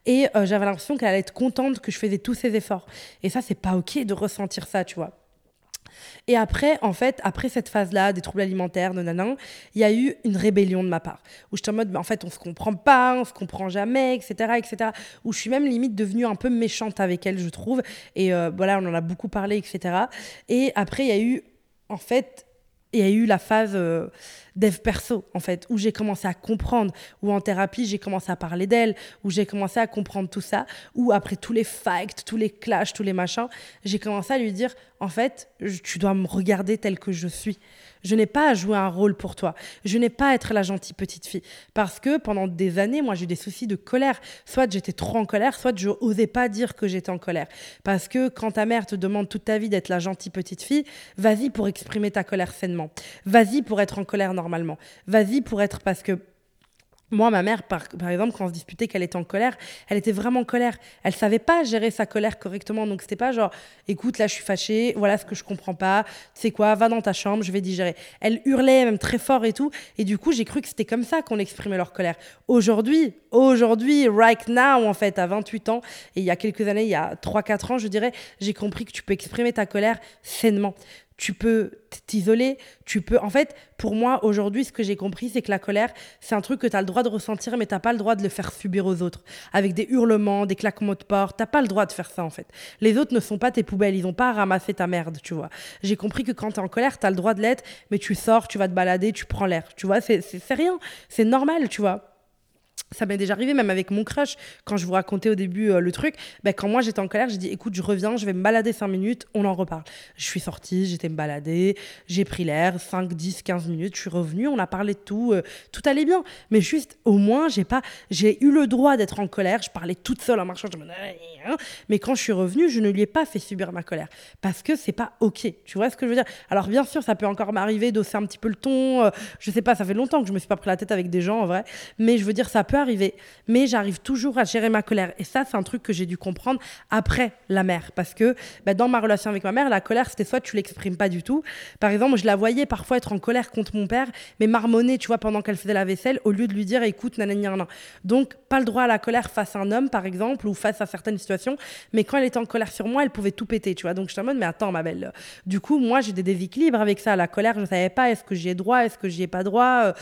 et euh, j'avais l'impression qu'elle allait être contente que je faisais tous ces efforts. Et ça, c'est pas ok de ressentir ça, tu vois. Et après, en fait, après cette phase-là, des troubles alimentaires, nanan, il y a eu une rébellion de ma part. Où j'étais en mode, bah, en fait, on se comprend pas, on se comprend jamais, etc., etc. Où je suis même limite devenue un peu méchante avec elle, je trouve. Et euh, voilà, on en a beaucoup parlé, etc. Et après, il y a eu, en fait, il y a eu la phase euh, dev perso, en fait, où j'ai commencé à comprendre, où en thérapie, j'ai commencé à parler d'elle, où j'ai commencé à comprendre tout ça, où après tous les fights, tous les clashs, tous les machins, j'ai commencé à lui dire, en fait, tu dois me regarder tel que je suis. Je n'ai pas à jouer un rôle pour toi. Je n'ai pas à être la gentille petite fille. Parce que pendant des années, moi, j'ai eu des soucis de colère. Soit j'étais trop en colère, soit je n'osais pas dire que j'étais en colère. Parce que quand ta mère te demande toute ta vie d'être la gentille petite fille, vas-y pour exprimer ta colère sainement. Vas-y pour être en colère normalement. Vas-y pour être parce que Moi, ma mère, par, exemple, quand on se disputait qu'elle était en colère, elle était vraiment en colère. Elle savait pas gérer sa colère correctement. Donc, c'était pas genre, écoute, là, je suis fâchée, voilà ce que je comprends pas, tu sais quoi, va dans ta chambre, je vais digérer. Elle hurlait même très fort et tout. Et du coup, j'ai cru que c'était comme ça qu'on exprimait leur colère. Aujourd'hui, aujourd'hui, right now, en fait, à 28 ans, et il y a quelques années, il y a 3-4 ans, je dirais, j'ai compris que tu peux exprimer ta colère sainement tu peux t'isoler, tu peux... En fait, pour moi, aujourd'hui, ce que j'ai compris, c'est que la colère, c'est un truc que tu as le droit de ressentir, mais tu pas le droit de le faire subir aux autres. Avec des hurlements, des claquements de porte, t'as pas le droit de faire ça, en fait. Les autres ne sont pas tes poubelles, ils n'ont pas à ramasser ta merde, tu vois. J'ai compris que quand tu es en colère, tu as le droit de l'être, mais tu sors, tu vas te balader, tu prends l'air, tu vois. C'est rien, c'est normal, tu vois ça m'est déjà arrivé, même avec mon crush, quand je vous racontais au début euh, le truc, ben, quand moi j'étais en colère, j'ai dit écoute, je reviens, je vais me balader 5 minutes, on en reparle. Je suis sortie, j'étais me balader, j'ai pris l'air, 5, 10, 15 minutes, je suis revenue, on a parlé de tout, euh, tout allait bien. Mais juste, au moins, j'ai pas, j'ai eu le droit d'être en colère, je parlais toute seule en marchant, je me mais quand je suis revenue, je ne lui ai pas fait subir ma colère parce que c'est pas ok. Tu vois ce que je veux dire? Alors bien sûr, ça peut encore m'arriver d'osser un petit peu le ton. Euh, je sais pas, ça fait longtemps que je me suis pas pris la tête avec des gens en vrai, mais je veux dire, ça peut arriver. Mais j'arrive toujours à gérer ma colère. Et ça, c'est un truc que j'ai dû comprendre après la mère. Parce que bah, dans ma relation avec ma mère, la colère, c'était soit tu l'exprimes pas du tout. Par exemple, je la voyais parfois être en colère contre mon père, mais marmonner, tu vois, pendant qu'elle faisait la vaisselle, au lieu de lui dire écoute, nanani, Donc, pas le droit à la colère face à un homme, par exemple, ou face à certaines situations. Mais quand elle était en colère sur moi, elle pouvait tout péter, tu vois. Donc, je suis en mode, mais attends, ma belle. Du coup, moi, j'ai des déséquilibres avec ça. La colère, je ne savais pas, est-ce que j'y ai droit, est-ce que j'y ai pas droit, euh,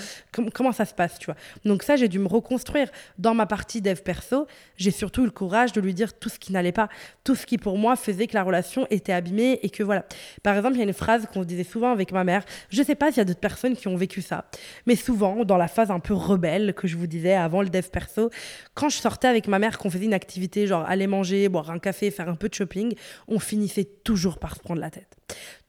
comment ça se passe, tu vois? Donc, ça, j'ai dû me reconstruire dans ma partie dev perso, j'ai surtout eu le courage de lui dire tout ce qui n'allait pas, tout ce qui pour moi faisait que la relation était abîmée et que voilà. Par exemple, il y a une phrase qu'on disait souvent avec ma mère. Je sais pas s'il y a d'autres personnes qui ont vécu ça, mais souvent dans la phase un peu rebelle que je vous disais avant le dev perso, quand je sortais avec ma mère, qu'on faisait une activité genre aller manger, boire un café, faire un peu de shopping, on finissait toujours par se prendre la tête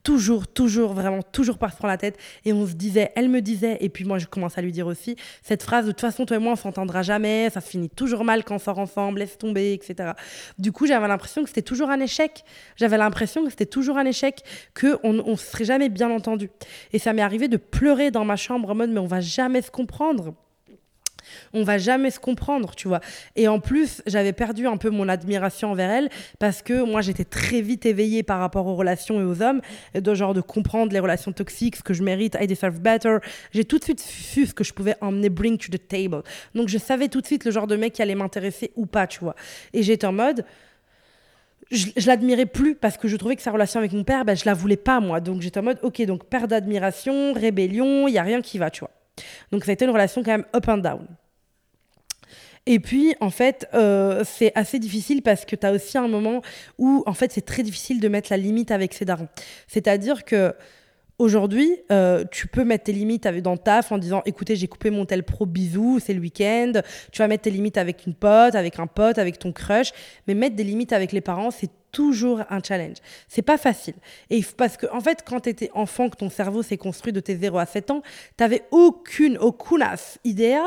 toujours, toujours, vraiment, toujours par prendre la tête. Et on se disait, elle me disait, et puis moi je commence à lui dire aussi, cette phrase de toute façon, toi et moi, on s'entendra jamais, ça finit toujours mal quand on sort ensemble, laisse tomber, etc. Du coup, j'avais l'impression que c'était toujours un échec. J'avais l'impression que c'était toujours un échec, qu'on ne serait jamais bien entendu. Et ça m'est arrivé de pleurer dans ma chambre en mode, mais on va jamais se comprendre on va jamais se comprendre, tu vois. Et en plus, j'avais perdu un peu mon admiration envers elle parce que moi, j'étais très vite éveillée par rapport aux relations et aux hommes, de genre de comprendre les relations toxiques, ce que je mérite, I deserve better. J'ai tout de suite su ce que je pouvais emmener, bring to the table. Donc, je savais tout de suite le genre de mec qui allait m'intéresser ou pas, tu vois. Et j'étais en mode, je, l'admirais plus parce que je trouvais que sa relation avec mon père, ben, je la voulais pas, moi. Donc j'étais en mode, ok, donc perte d'admiration, rébellion, il y a rien qui va, tu vois. Donc ça a été une relation quand même up and down. Et puis, en fait, euh, c'est assez difficile parce que tu as aussi un moment où, en fait, c'est très difficile de mettre la limite avec ses darons. C'est-à-dire que Aujourd'hui, euh, tu peux mettre tes limites avec, dans taf en disant écoutez, j'ai coupé mon tel pro, bisous, c'est le week-end. Tu vas mettre tes limites avec une pote, avec un pote, avec ton crush. Mais mettre des limites avec les parents, c'est toujours un challenge. C'est pas facile. Et parce que, en fait, quand tu étais enfant, que ton cerveau s'est construit de tes 0 à 7 ans, tu n'avais aucune, aucune idée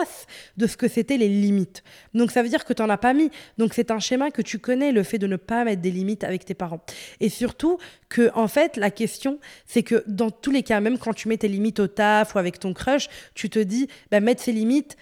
de ce que c'était les limites. Donc, ça veut dire que tu n'en as pas mis. Donc, c'est un schéma que tu connais, le fait de ne pas mettre des limites avec tes parents. Et surtout, que, en fait, la question, c'est que dans tous les cas, même quand tu mets tes limites au taf ou avec ton crush, tu te dis, bah, mettre ces limites,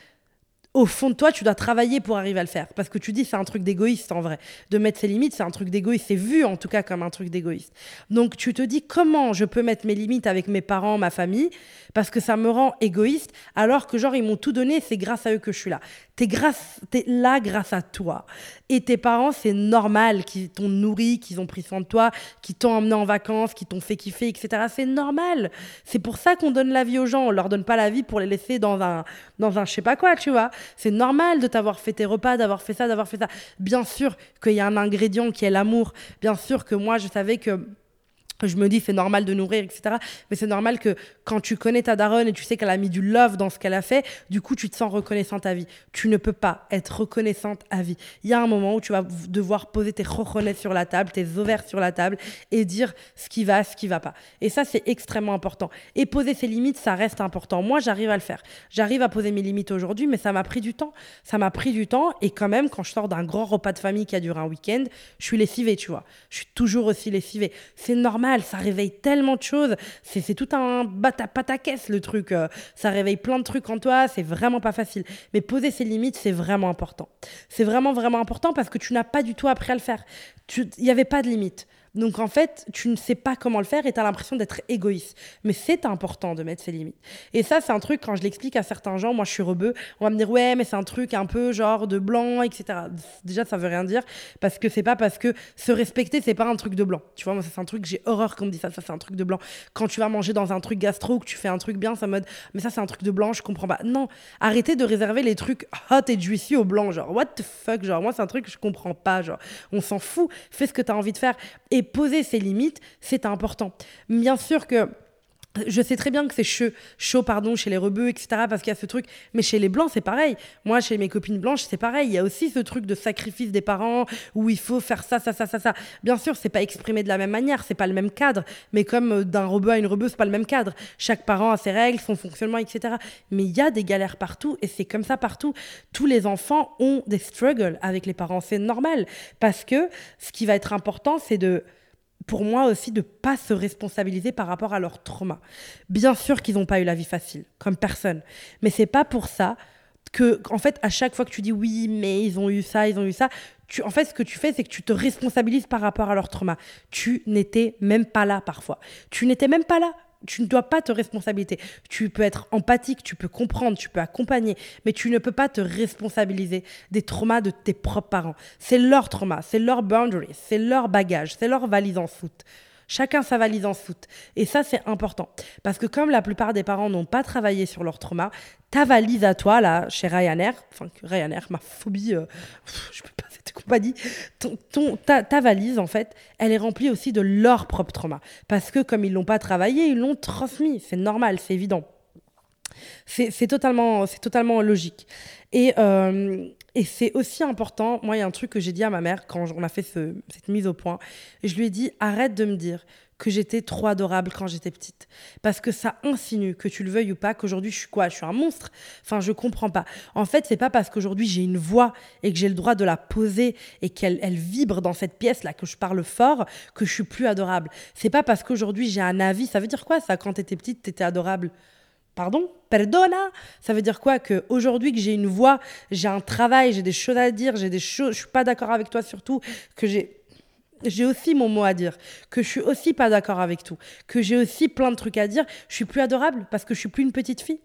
au fond de toi, tu dois travailler pour arriver à le faire. Parce que tu dis, c'est un truc d'égoïste en vrai. De mettre ses limites, c'est un truc d'égoïste. C'est vu en tout cas comme un truc d'égoïste. Donc tu te dis, comment je peux mettre mes limites avec mes parents, ma famille, parce que ça me rend égoïste, alors que genre, ils m'ont tout donné, c'est grâce à eux que je suis là. T'es, grâce, es là grâce à toi. Et tes parents, c'est normal qu'ils t'ont nourri, qu'ils ont pris soin de toi, qu'ils t'ont emmené en vacances, qu'ils t'ont fait kiffer, etc. C'est normal. C'est pour ça qu'on donne la vie aux gens. On leur donne pas la vie pour les laisser dans un, dans un je sais pas quoi, tu vois. C'est normal de t'avoir fait tes repas, d'avoir fait ça, d'avoir fait ça. Bien sûr qu'il y a un ingrédient qui est l'amour. Bien sûr que moi, je savais que je me dis c'est normal de nourrir, etc. Mais c'est normal que quand tu connais ta daronne et tu sais qu'elle a mis du love dans ce qu'elle a fait, du coup tu te sens reconnaissante à vie. Tu ne peux pas être reconnaissante à vie. Il y a un moment où tu vas devoir poser tes rochonnettes sur la table, tes ovaires sur la table et dire ce qui va, ce qui va pas. Et ça c'est extrêmement important. Et poser ses limites, ça reste important. Moi j'arrive à le faire. J'arrive à poser mes limites aujourd'hui, mais ça m'a pris du temps. Ça m'a pris du temps et quand même quand je sors d'un grand repas de famille qui a duré un week-end, je suis lessivée, tu vois. Je suis toujours aussi lessivée. C'est normal ça réveille tellement de choses. C'est tout un pataquès le truc. Euh. Ça réveille plein de trucs en toi, c'est vraiment pas facile. Mais poser ses limites, c'est vraiment important. C'est vraiment, vraiment important parce que tu n'as pas du tout appris à le faire. Il n'y avait pas de limite. Donc en fait, tu ne sais pas comment le faire et tu as l'impression d'être égoïste. Mais c'est important de mettre ses limites. Et ça, c'est un truc, quand je l'explique à certains gens, moi je suis rebeu, on va me dire ouais, mais c'est un truc un peu genre de blanc, etc. Déjà, ça veut rien dire parce que c'est pas parce que se respecter, c'est pas un truc de blanc. Tu vois, moi, c'est un truc, j'ai horreur qu'on me dise ça, ça c'est un truc de blanc. Quand tu vas manger dans un truc gastro, que tu fais un truc bien, ça mode, mais ça c'est un truc de blanc, je comprends pas. Non, arrêtez de réserver les trucs hot et juicy au blanc. Genre, what the fuck, genre, moi c'est un truc que je comprends pas. Genre, on s'en fout, fais ce que tu as envie de faire et poser ses limites, c'est important. Bien sûr que je sais très bien que c'est chaud, pardon, chez les rebeux, etc., parce qu'il y a ce truc. Mais chez les blancs, c'est pareil. Moi, chez mes copines blanches, c'est pareil. Il y a aussi ce truc de sacrifice des parents où il faut faire ça, ça, ça, ça, ça. Bien sûr, c'est pas exprimé de la même manière, c'est pas le même cadre. Mais comme euh, d'un rebeu à une rebeu, c'est pas le même cadre. Chaque parent a ses règles, son fonctionnement, etc. Mais il y a des galères partout et c'est comme ça partout. Tous les enfants ont des struggles avec les parents. C'est normal. Parce que ce qui va être important, c'est de pour moi aussi de pas se responsabiliser par rapport à leur trauma. Bien sûr qu'ils n'ont pas eu la vie facile, comme personne, mais c'est pas pour ça que, en fait, à chaque fois que tu dis oui, mais ils ont eu ça, ils ont eu ça, tu, en fait, ce que tu fais, c'est que tu te responsabilises par rapport à leur trauma. Tu n'étais même pas là parfois. Tu n'étais même pas là tu ne dois pas te responsabiliser. Tu peux être empathique, tu peux comprendre, tu peux accompagner, mais tu ne peux pas te responsabiliser des traumas de tes propres parents. C'est leur trauma, c'est leur boundary, c'est leur bagage, c'est leur valise en soute. Chacun sa valise en soute. Et ça, c'est important. Parce que comme la plupart des parents n'ont pas travaillé sur leur trauma, ta valise à toi, là, chez Ryanair, enfin, Ryanair, ma phobie, euh, je peux pas compagnie, ton, ta, ta, valise, en fait, elle est remplie aussi de leur propre trauma. Parce que comme ils l'ont pas travaillé, ils l'ont transmis. C'est normal, c'est évident. C'est totalement, totalement logique. Et, euh, et c'est aussi important. Moi, il y a un truc que j'ai dit à ma mère quand on a fait ce, cette mise au point. Je lui ai dit arrête de me dire que j'étais trop adorable quand j'étais petite. Parce que ça insinue, que tu le veuilles ou pas, qu'aujourd'hui je suis quoi? Je suis un monstre Enfin, je comprends pas. En fait, c'est pas parce qu'aujourd'hui j'ai une voix et que j'ai le droit de la poser et qu'elle elle vibre dans cette pièce-là, que je parle fort, que je suis plus adorable. C'est pas parce qu'aujourd'hui j'ai un avis. Ça veut dire quoi ça? Quand t'étais petite, t'étais adorable Pardon? Perdona? Ça veut dire quoi? Que aujourd'hui que j'ai une voix, j'ai un travail, j'ai des choses à dire, j'ai des choses, je suis pas d'accord avec toi surtout, que j'ai aussi mon mot à dire, que je suis aussi pas d'accord avec tout, que j'ai aussi plein de trucs à dire, je suis plus adorable parce que je suis plus une petite fille.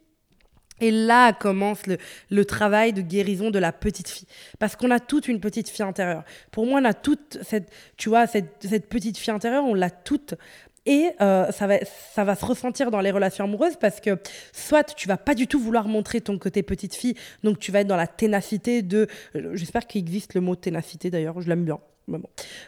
Et là commence le, le, travail de guérison de la petite fille. Parce qu'on a toute une petite fille intérieure. Pour moi, on a toute cette, tu vois, cette, cette petite fille intérieure, on l'a toute. Et euh, ça, va, ça va se ressentir dans les relations amoureuses parce que soit tu vas pas du tout vouloir montrer ton côté petite fille, donc tu vas être dans la ténacité de... Euh, j'espère qu'il existe le mot ténacité d'ailleurs, je l'aime bien.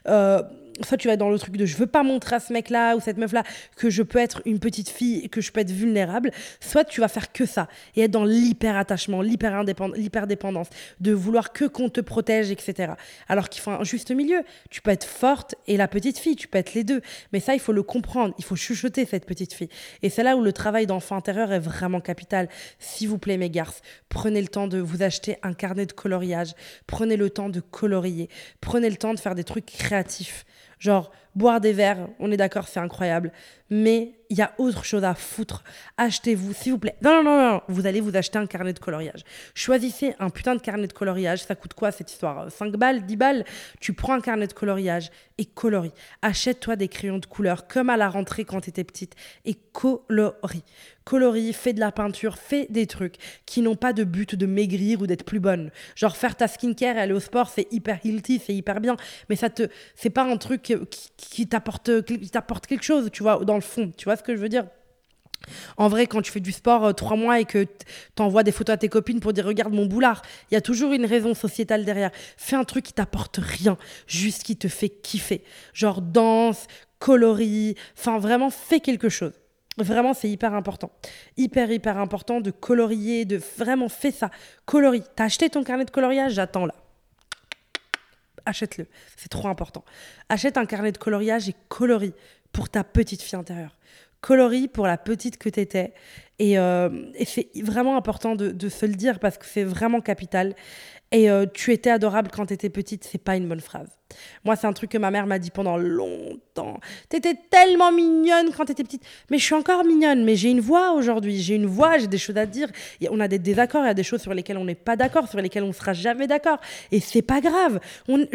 Euh, soit tu vas dans le truc de je veux pas montrer à ce mec-là ou cette meuf-là que je peux être une petite fille et que je peux être vulnérable, soit tu vas faire que ça et être dans l'hyper attachement, l'hyper l'hyper dépendance, de vouloir que qu'on te protège, etc. Alors qu'il faut un juste milieu. Tu peux être forte et la petite fille, tu peux être les deux. Mais ça, il faut le comprendre, il faut chuchoter cette petite fille. Et c'est là où le travail d'enfant intérieur est vraiment capital. S'il vous plaît, mes garces, prenez le temps de vous acheter un carnet de coloriage, prenez le temps de colorier, prenez le temps de faire des trucs créatifs. Genre, boire des verres, on est d'accord, c'est incroyable. Mais il y a autre chose à foutre. Achetez-vous, s'il vous plaît. Non, non, non, non, vous allez vous acheter un carnet de coloriage. Choisissez un putain de carnet de coloriage. Ça coûte quoi cette histoire? 5 balles, 10 balles? Tu prends un carnet de coloriage et colorie. Achète-toi des crayons de couleur comme à la rentrée quand tu étais petite et colorie colorie, fais de la peinture, fais des trucs qui n'ont pas de but de maigrir ou d'être plus bonne. Genre faire ta skincare et aller au sport, c'est hyper healthy, c'est hyper bien, mais ça te c'est pas un truc qui, qui t'apporte qui t'apporte quelque chose, tu vois, dans le fond. Tu vois ce que je veux dire? En vrai, quand tu fais du sport euh, trois mois et que t'envoies des photos à tes copines pour dire regarde mon boulard, il y a toujours une raison sociétale derrière. Fais un truc qui t'apporte rien, juste qui te fait kiffer. Genre danse, coloris, enfin vraiment fais quelque chose. Vraiment, c'est hyper important. Hyper, hyper important de colorier, de vraiment fais ça. Colorie. T'as acheté ton carnet de coloriage? J'attends là. Achète-le. C'est trop important. Achète un carnet de coloriage et colorie pour ta petite fille intérieure. Colorie pour la petite que t'étais. Et, euh, et c'est vraiment important de, de se le dire parce que c'est vraiment capital. et euh, tu étais adorable quand tu étais petite, c'est pas une bonne phrase. Moi, c'est un truc que ma mère m'a dit pendant longtemps. T'étais tellement mignonne quand t'étais petite. Mais je suis encore mignonne, mais j'ai une voix aujourd'hui. J'ai une voix, j'ai des choses à dire. On a des désaccords, il y a des choses sur lesquelles on n'est pas d'accord, sur lesquelles on sera jamais d'accord. Et c'est pas grave. On ne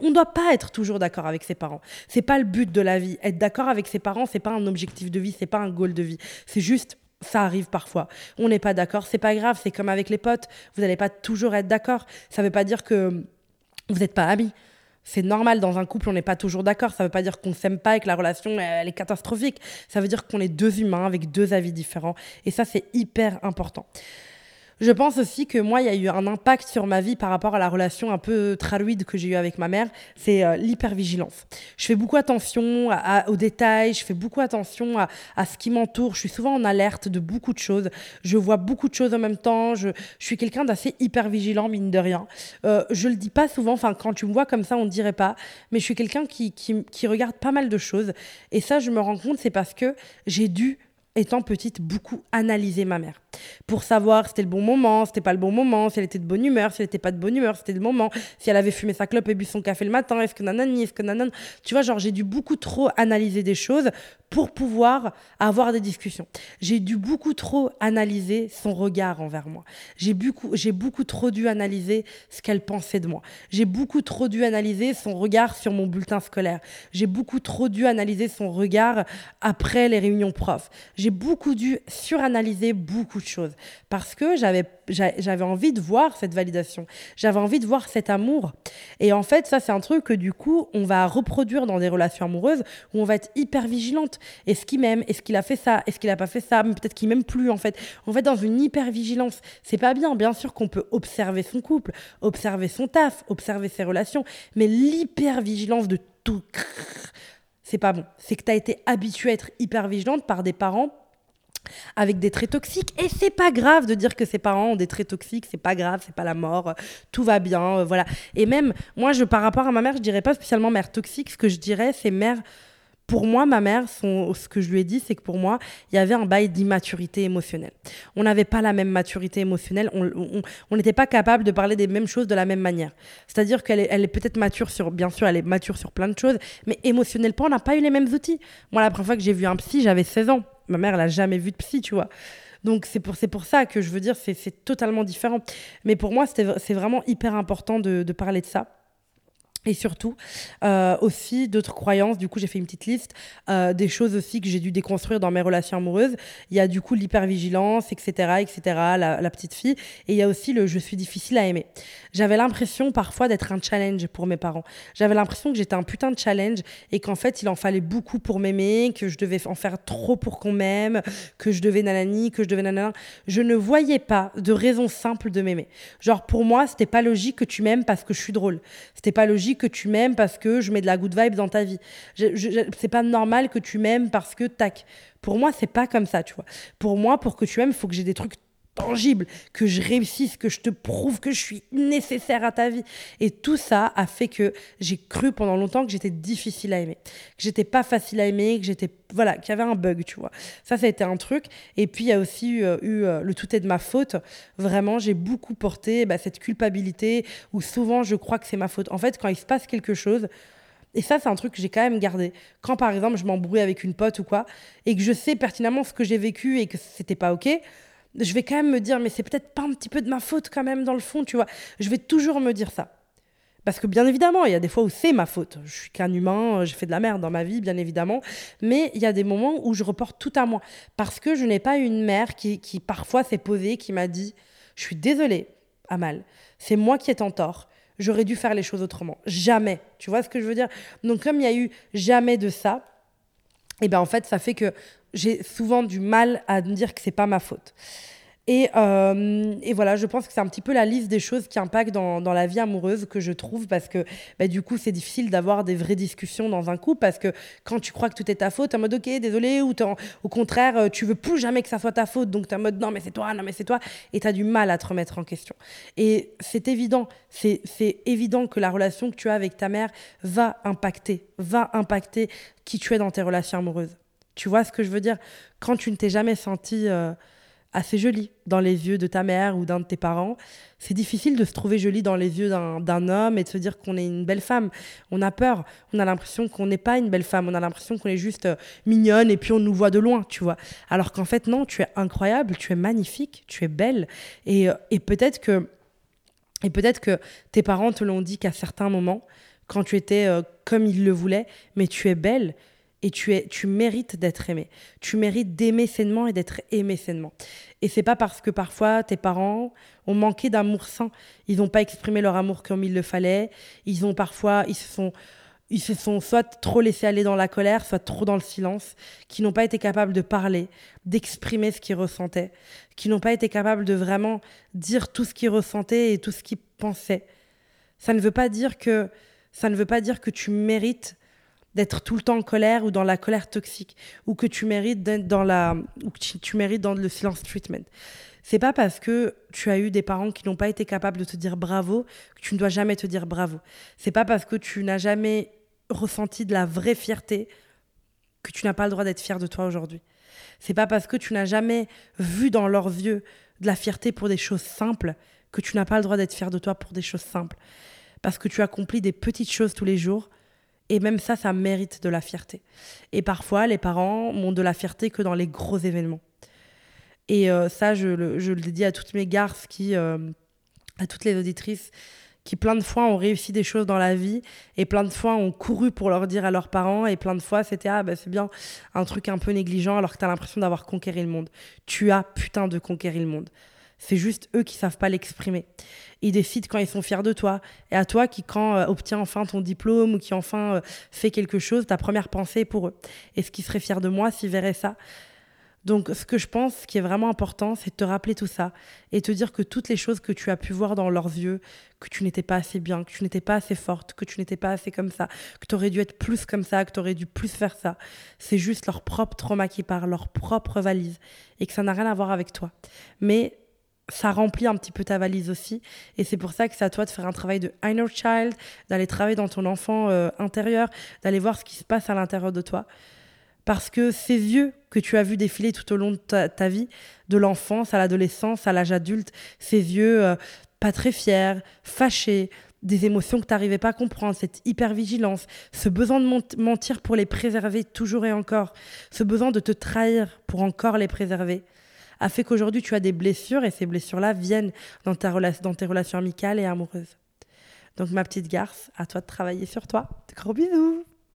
on doit pas être toujours d'accord avec ses parents. C'est pas le but de la vie. Être d'accord avec ses parents, c'est pas un objectif de vie, c'est pas un goal de vie. C'est juste ça arrive parfois. On n'est pas d'accord, c'est pas grave, c'est comme avec les potes. Vous n'allez pas toujours être d'accord. Ça veut pas dire que vous n'êtes pas amis. C'est normal, dans un couple, on n'est pas toujours d'accord. Ça ne veut pas dire qu'on ne s'aime pas et que la relation elle est catastrophique. Ça veut dire qu'on est deux humains avec deux avis différents. Et ça, c'est hyper important. Je pense aussi que moi, il y a eu un impact sur ma vie par rapport à la relation un peu traluide que j'ai eue avec ma mère. C'est euh, l'hypervigilance. Je fais beaucoup attention aux détails, je fais beaucoup attention à, ce qui m'entoure. Je suis souvent en alerte de beaucoup de choses. Je vois beaucoup de choses en même temps. Je, suis quelqu'un d'assez hypervigilant, mine de rien. Euh, je le dis pas souvent. Enfin, quand tu me vois comme ça, on ne dirait pas. Mais je suis quelqu'un qui regarde pas mal de choses. Et ça, je me rends compte, c'est parce que j'ai dû étant petite, beaucoup analyser ma mère pour savoir si c'était le bon moment, si c'était pas le bon moment, si elle était de bonne humeur, si elle était pas de bonne humeur, si c'était le moment, si elle avait fumé sa clope et bu son café le matin, est-ce que nanani, est-ce que nanana. Tu vois, genre, j'ai dû beaucoup trop analyser des choses pour pouvoir avoir des discussions. J'ai dû beaucoup trop analyser son regard envers moi. J'ai beaucoup, j'ai beaucoup trop dû analyser ce qu'elle pensait de moi. J'ai beaucoup trop dû analyser son regard sur mon bulletin scolaire. J'ai beaucoup trop dû analyser son regard après les réunions profs. J'ai beaucoup dû suranalyser beaucoup de choses parce que j'avais j'avais envie de voir cette validation. J'avais envie de voir cet amour. Et en fait, ça, c'est un truc que du coup, on va reproduire dans des relations amoureuses où on va être hyper vigilante. Est-ce qu'il m'aime? Est-ce qu'il a fait ça? Est-ce qu'il n'a pas fait ça? Peut-être qu'il m'aime plus, en fait. On va être dans une hyper vigilance. C'est pas bien. Bien sûr qu'on peut observer son couple, observer son taf, observer ses relations. Mais l'hyper vigilance de tout, c'est pas bon. C'est que tu as été habituée à être hyper vigilante par des parents avec des traits toxiques. Et c'est pas grave de dire que ses parents ont des traits toxiques, c'est pas grave, c'est pas la mort, tout va bien, euh, voilà. Et même, moi, je, par rapport à ma mère, je dirais pas spécialement mère toxique, ce que je dirais, c'est mère. Pour moi, ma mère, son, ce que je lui ai dit, c'est que pour moi, il y avait un bail d'immaturité émotionnelle. On n'avait pas la même maturité émotionnelle, on n'était pas capable de parler des mêmes choses de la même manière. C'est-à-dire qu'elle est, elle est peut-être mature sur, bien sûr, elle est mature sur plein de choses, mais émotionnellement, on n'a pas eu les mêmes outils. Moi, la première fois que j'ai vu un psy, j'avais 16 ans ma mère, elle a jamais vu de psy, tu vois. Donc c'est pour, pour ça que je veux dire, c'est totalement différent. Mais pour moi, c'est vraiment hyper important de, de parler de ça. Et surtout, euh, aussi d'autres croyances. Du coup, j'ai fait une petite liste euh, des choses aussi que j'ai dû déconstruire dans mes relations amoureuses. Il y a du coup l'hypervigilance, etc., etc., la, petite fille. Et il y a aussi le je suis difficile à aimer. J'avais l'impression parfois d'être un challenge pour mes parents. J'avais l'impression que j'étais un putain de challenge et qu'en fait, il en fallait beaucoup pour m'aimer, que je devais en faire trop pour qu'on m'aime, que je devais nanani, que je devais nanana. Je ne voyais pas de raison simple de m'aimer. Genre, pour moi, c'était pas logique que tu m'aimes parce que je suis drôle. C'était pas logique que tu m'aimes parce que je mets de la good vibe dans ta vie. C'est pas normal que tu m'aimes parce que tac. Pour moi, c'est pas comme ça, tu vois. Pour moi, pour que tu aimes, il faut que j'ai des trucs tangibles, que je réussisse, que je te prouve que je suis nécessaire à ta vie. Et tout ça a fait que j'ai cru pendant longtemps que j'étais difficile à aimer, que j'étais pas facile à aimer, que j'étais voilà, qu'il y avait un bug, tu vois. Ça, ça a été un truc. Et puis il y a aussi eu, euh, euh, le tout est de ma faute. Vraiment, j'ai beaucoup porté bah, cette culpabilité où souvent je crois que c'est ma faute. En fait, quand il se passe quelque chose, et ça, c'est un truc que j'ai quand même gardé. Quand, par exemple, je m'embrouille avec une pote ou quoi, et que je sais pertinemment ce que j'ai vécu et que c'était pas OK, je vais quand même me dire, mais c'est peut-être pas un petit peu de ma faute quand même dans le fond, tu vois. Je vais toujours me dire ça. Parce que bien évidemment, il y a des fois où c'est ma faute. Je suis qu'un humain, j'ai fait de la merde dans ma vie, bien évidemment. Mais il y a des moments où je reporte tout à moi. Parce que je n'ai pas une mère qui, qui parfois s'est posée, qui m'a dit, je suis désolée, Amal, c'est moi qui ai en tort. J'aurais dû faire les choses autrement. Jamais. Tu vois ce que je veux dire? Donc comme il y a eu jamais de ça, et eh ben en fait, ça fait que j'ai souvent du mal à me dire que c'est pas ma faute. Et, euh, et, voilà, je pense que c'est un petit peu la liste des choses qui impactent dans, dans la vie amoureuse que je trouve parce que bah, du coup, c'est difficile d'avoir des vraies discussions dans un couple parce que quand tu crois que tout est ta faute, tu es en mode ok, désolé, ou au contraire, euh, tu veux plus jamais que ça soit ta faute, donc tu es en mode non, mais c'est toi, non, mais c'est toi, et tu as du mal à te remettre en question. Et c'est évident, c'est évident que la relation que tu as avec ta mère va impacter, va impacter qui tu es dans tes relations amoureuses. Tu vois ce que je veux dire? Quand tu ne t'es jamais senti. Euh, assez jolie dans les yeux de ta mère ou d'un de tes parents. C'est difficile de se trouver jolie dans les yeux d'un homme et de se dire qu'on est une belle femme. On a peur, on a l'impression qu'on n'est pas une belle femme, on a l'impression qu'on est juste euh, mignonne et puis on nous voit de loin, tu vois. Alors qu'en fait, non, tu es incroyable, tu es magnifique, tu es belle. Et, euh, et peut-être que, et peut-être que tes parents te l'ont dit qu'à certains moments, quand tu étais comme ils le voulaient, mais tu es belle, et tu, es, tu mérites d'être aimé. Tu mérites d'aimer sainement et d'être aimé sainement. Et c'est pas parce que parfois tes parents ont manqué d'amour sain, ils n'ont pas exprimé leur amour comme il le fallait. Ils ont parfois, ils se sont, ils se sont soit trop laissés aller dans la colère, soit trop dans le silence, qui n'ont pas été capables de parler, d'exprimer ce qu'ils ressentaient, qui n'ont pas été capables de vraiment dire tout ce qu'ils ressentaient et tout ce qu'ils pensaient. Ça ne veut pas dire que ça ne veut pas dire que tu mérites d'être tout le temps en colère ou dans la colère toxique ou que tu mérites d'être dans la ou que tu, mérites dans le silence treatment. C'est pas parce que tu as eu des parents qui n'ont pas été capables de te dire bravo que tu ne dois jamais te dire bravo. C'est pas parce que tu n'as jamais ressenti de la vraie fierté que tu n'as pas le droit d'être fier de toi aujourd'hui. C'est pas parce que tu n'as jamais vu dans leurs yeux de la fierté pour des choses simples que tu n'as pas le droit d'être fier de toi pour des choses simples. Parce que tu accomplis des petites choses tous les jours et même ça, ça mérite de la fierté. Et parfois, les parents n'ont de la fierté que dans les gros événements. Et euh, ça, je le, dis à toutes mes garces, qui, euh, à toutes les auditrices, qui plein de fois ont réussi des choses dans la vie et plein de fois ont couru pour leur dire à leurs parents et plein de fois c'était ah bah c'est bien un truc un peu négligent alors que tu as l'impression d'avoir conquéri le monde. Tu as putain de conquérir le monde. C'est juste eux qui savent pas l'exprimer. Ils décident quand ils sont fiers de toi. Et à toi qui, quand euh, obtient enfin ton diplôme ou qui enfin euh, fait quelque chose, ta première pensée est pour eux. Est-ce qu'ils seraient fiers de moi s'ils verraient ça donc, ce que je pense qui est vraiment important, c'est de te rappeler tout ça et te dire que toutes les choses que tu as pu voir dans leurs yeux, que tu n'étais pas assez bien, que tu n'étais pas assez forte, que tu n'étais pas assez comme ça, que tu aurais dû être plus comme ça, que tu aurais dû plus faire ça, c'est juste leur propre trauma qui part, leur propre valise et que ça n'a rien à voir avec toi. Mais ça remplit un petit peu ta valise aussi. Et c'est pour ça que c'est à toi de faire un travail de inner child, d'aller travailler dans ton enfant euh, intérieur, d'aller voir ce qui se passe à l'intérieur de toi. Parce que ces yeux que tu as vus défiler tout au long de ta, vie, de l'enfance à l'adolescence, à l'âge adulte, ces yeux euh, pas très fiers, fâchés, des émotions que tu n'arrivais pas à comprendre, cette hypervigilance, ce besoin de mentir pour les préserver toujours et encore, ce besoin de te trahir pour encore les préserver a fait qu'aujourd'hui tu as des blessures et ces blessures-là viennent dans, ta dans tes relations amicales et amoureuses. Donc ma petite garce, à toi de travailler sur toi. Gros bisous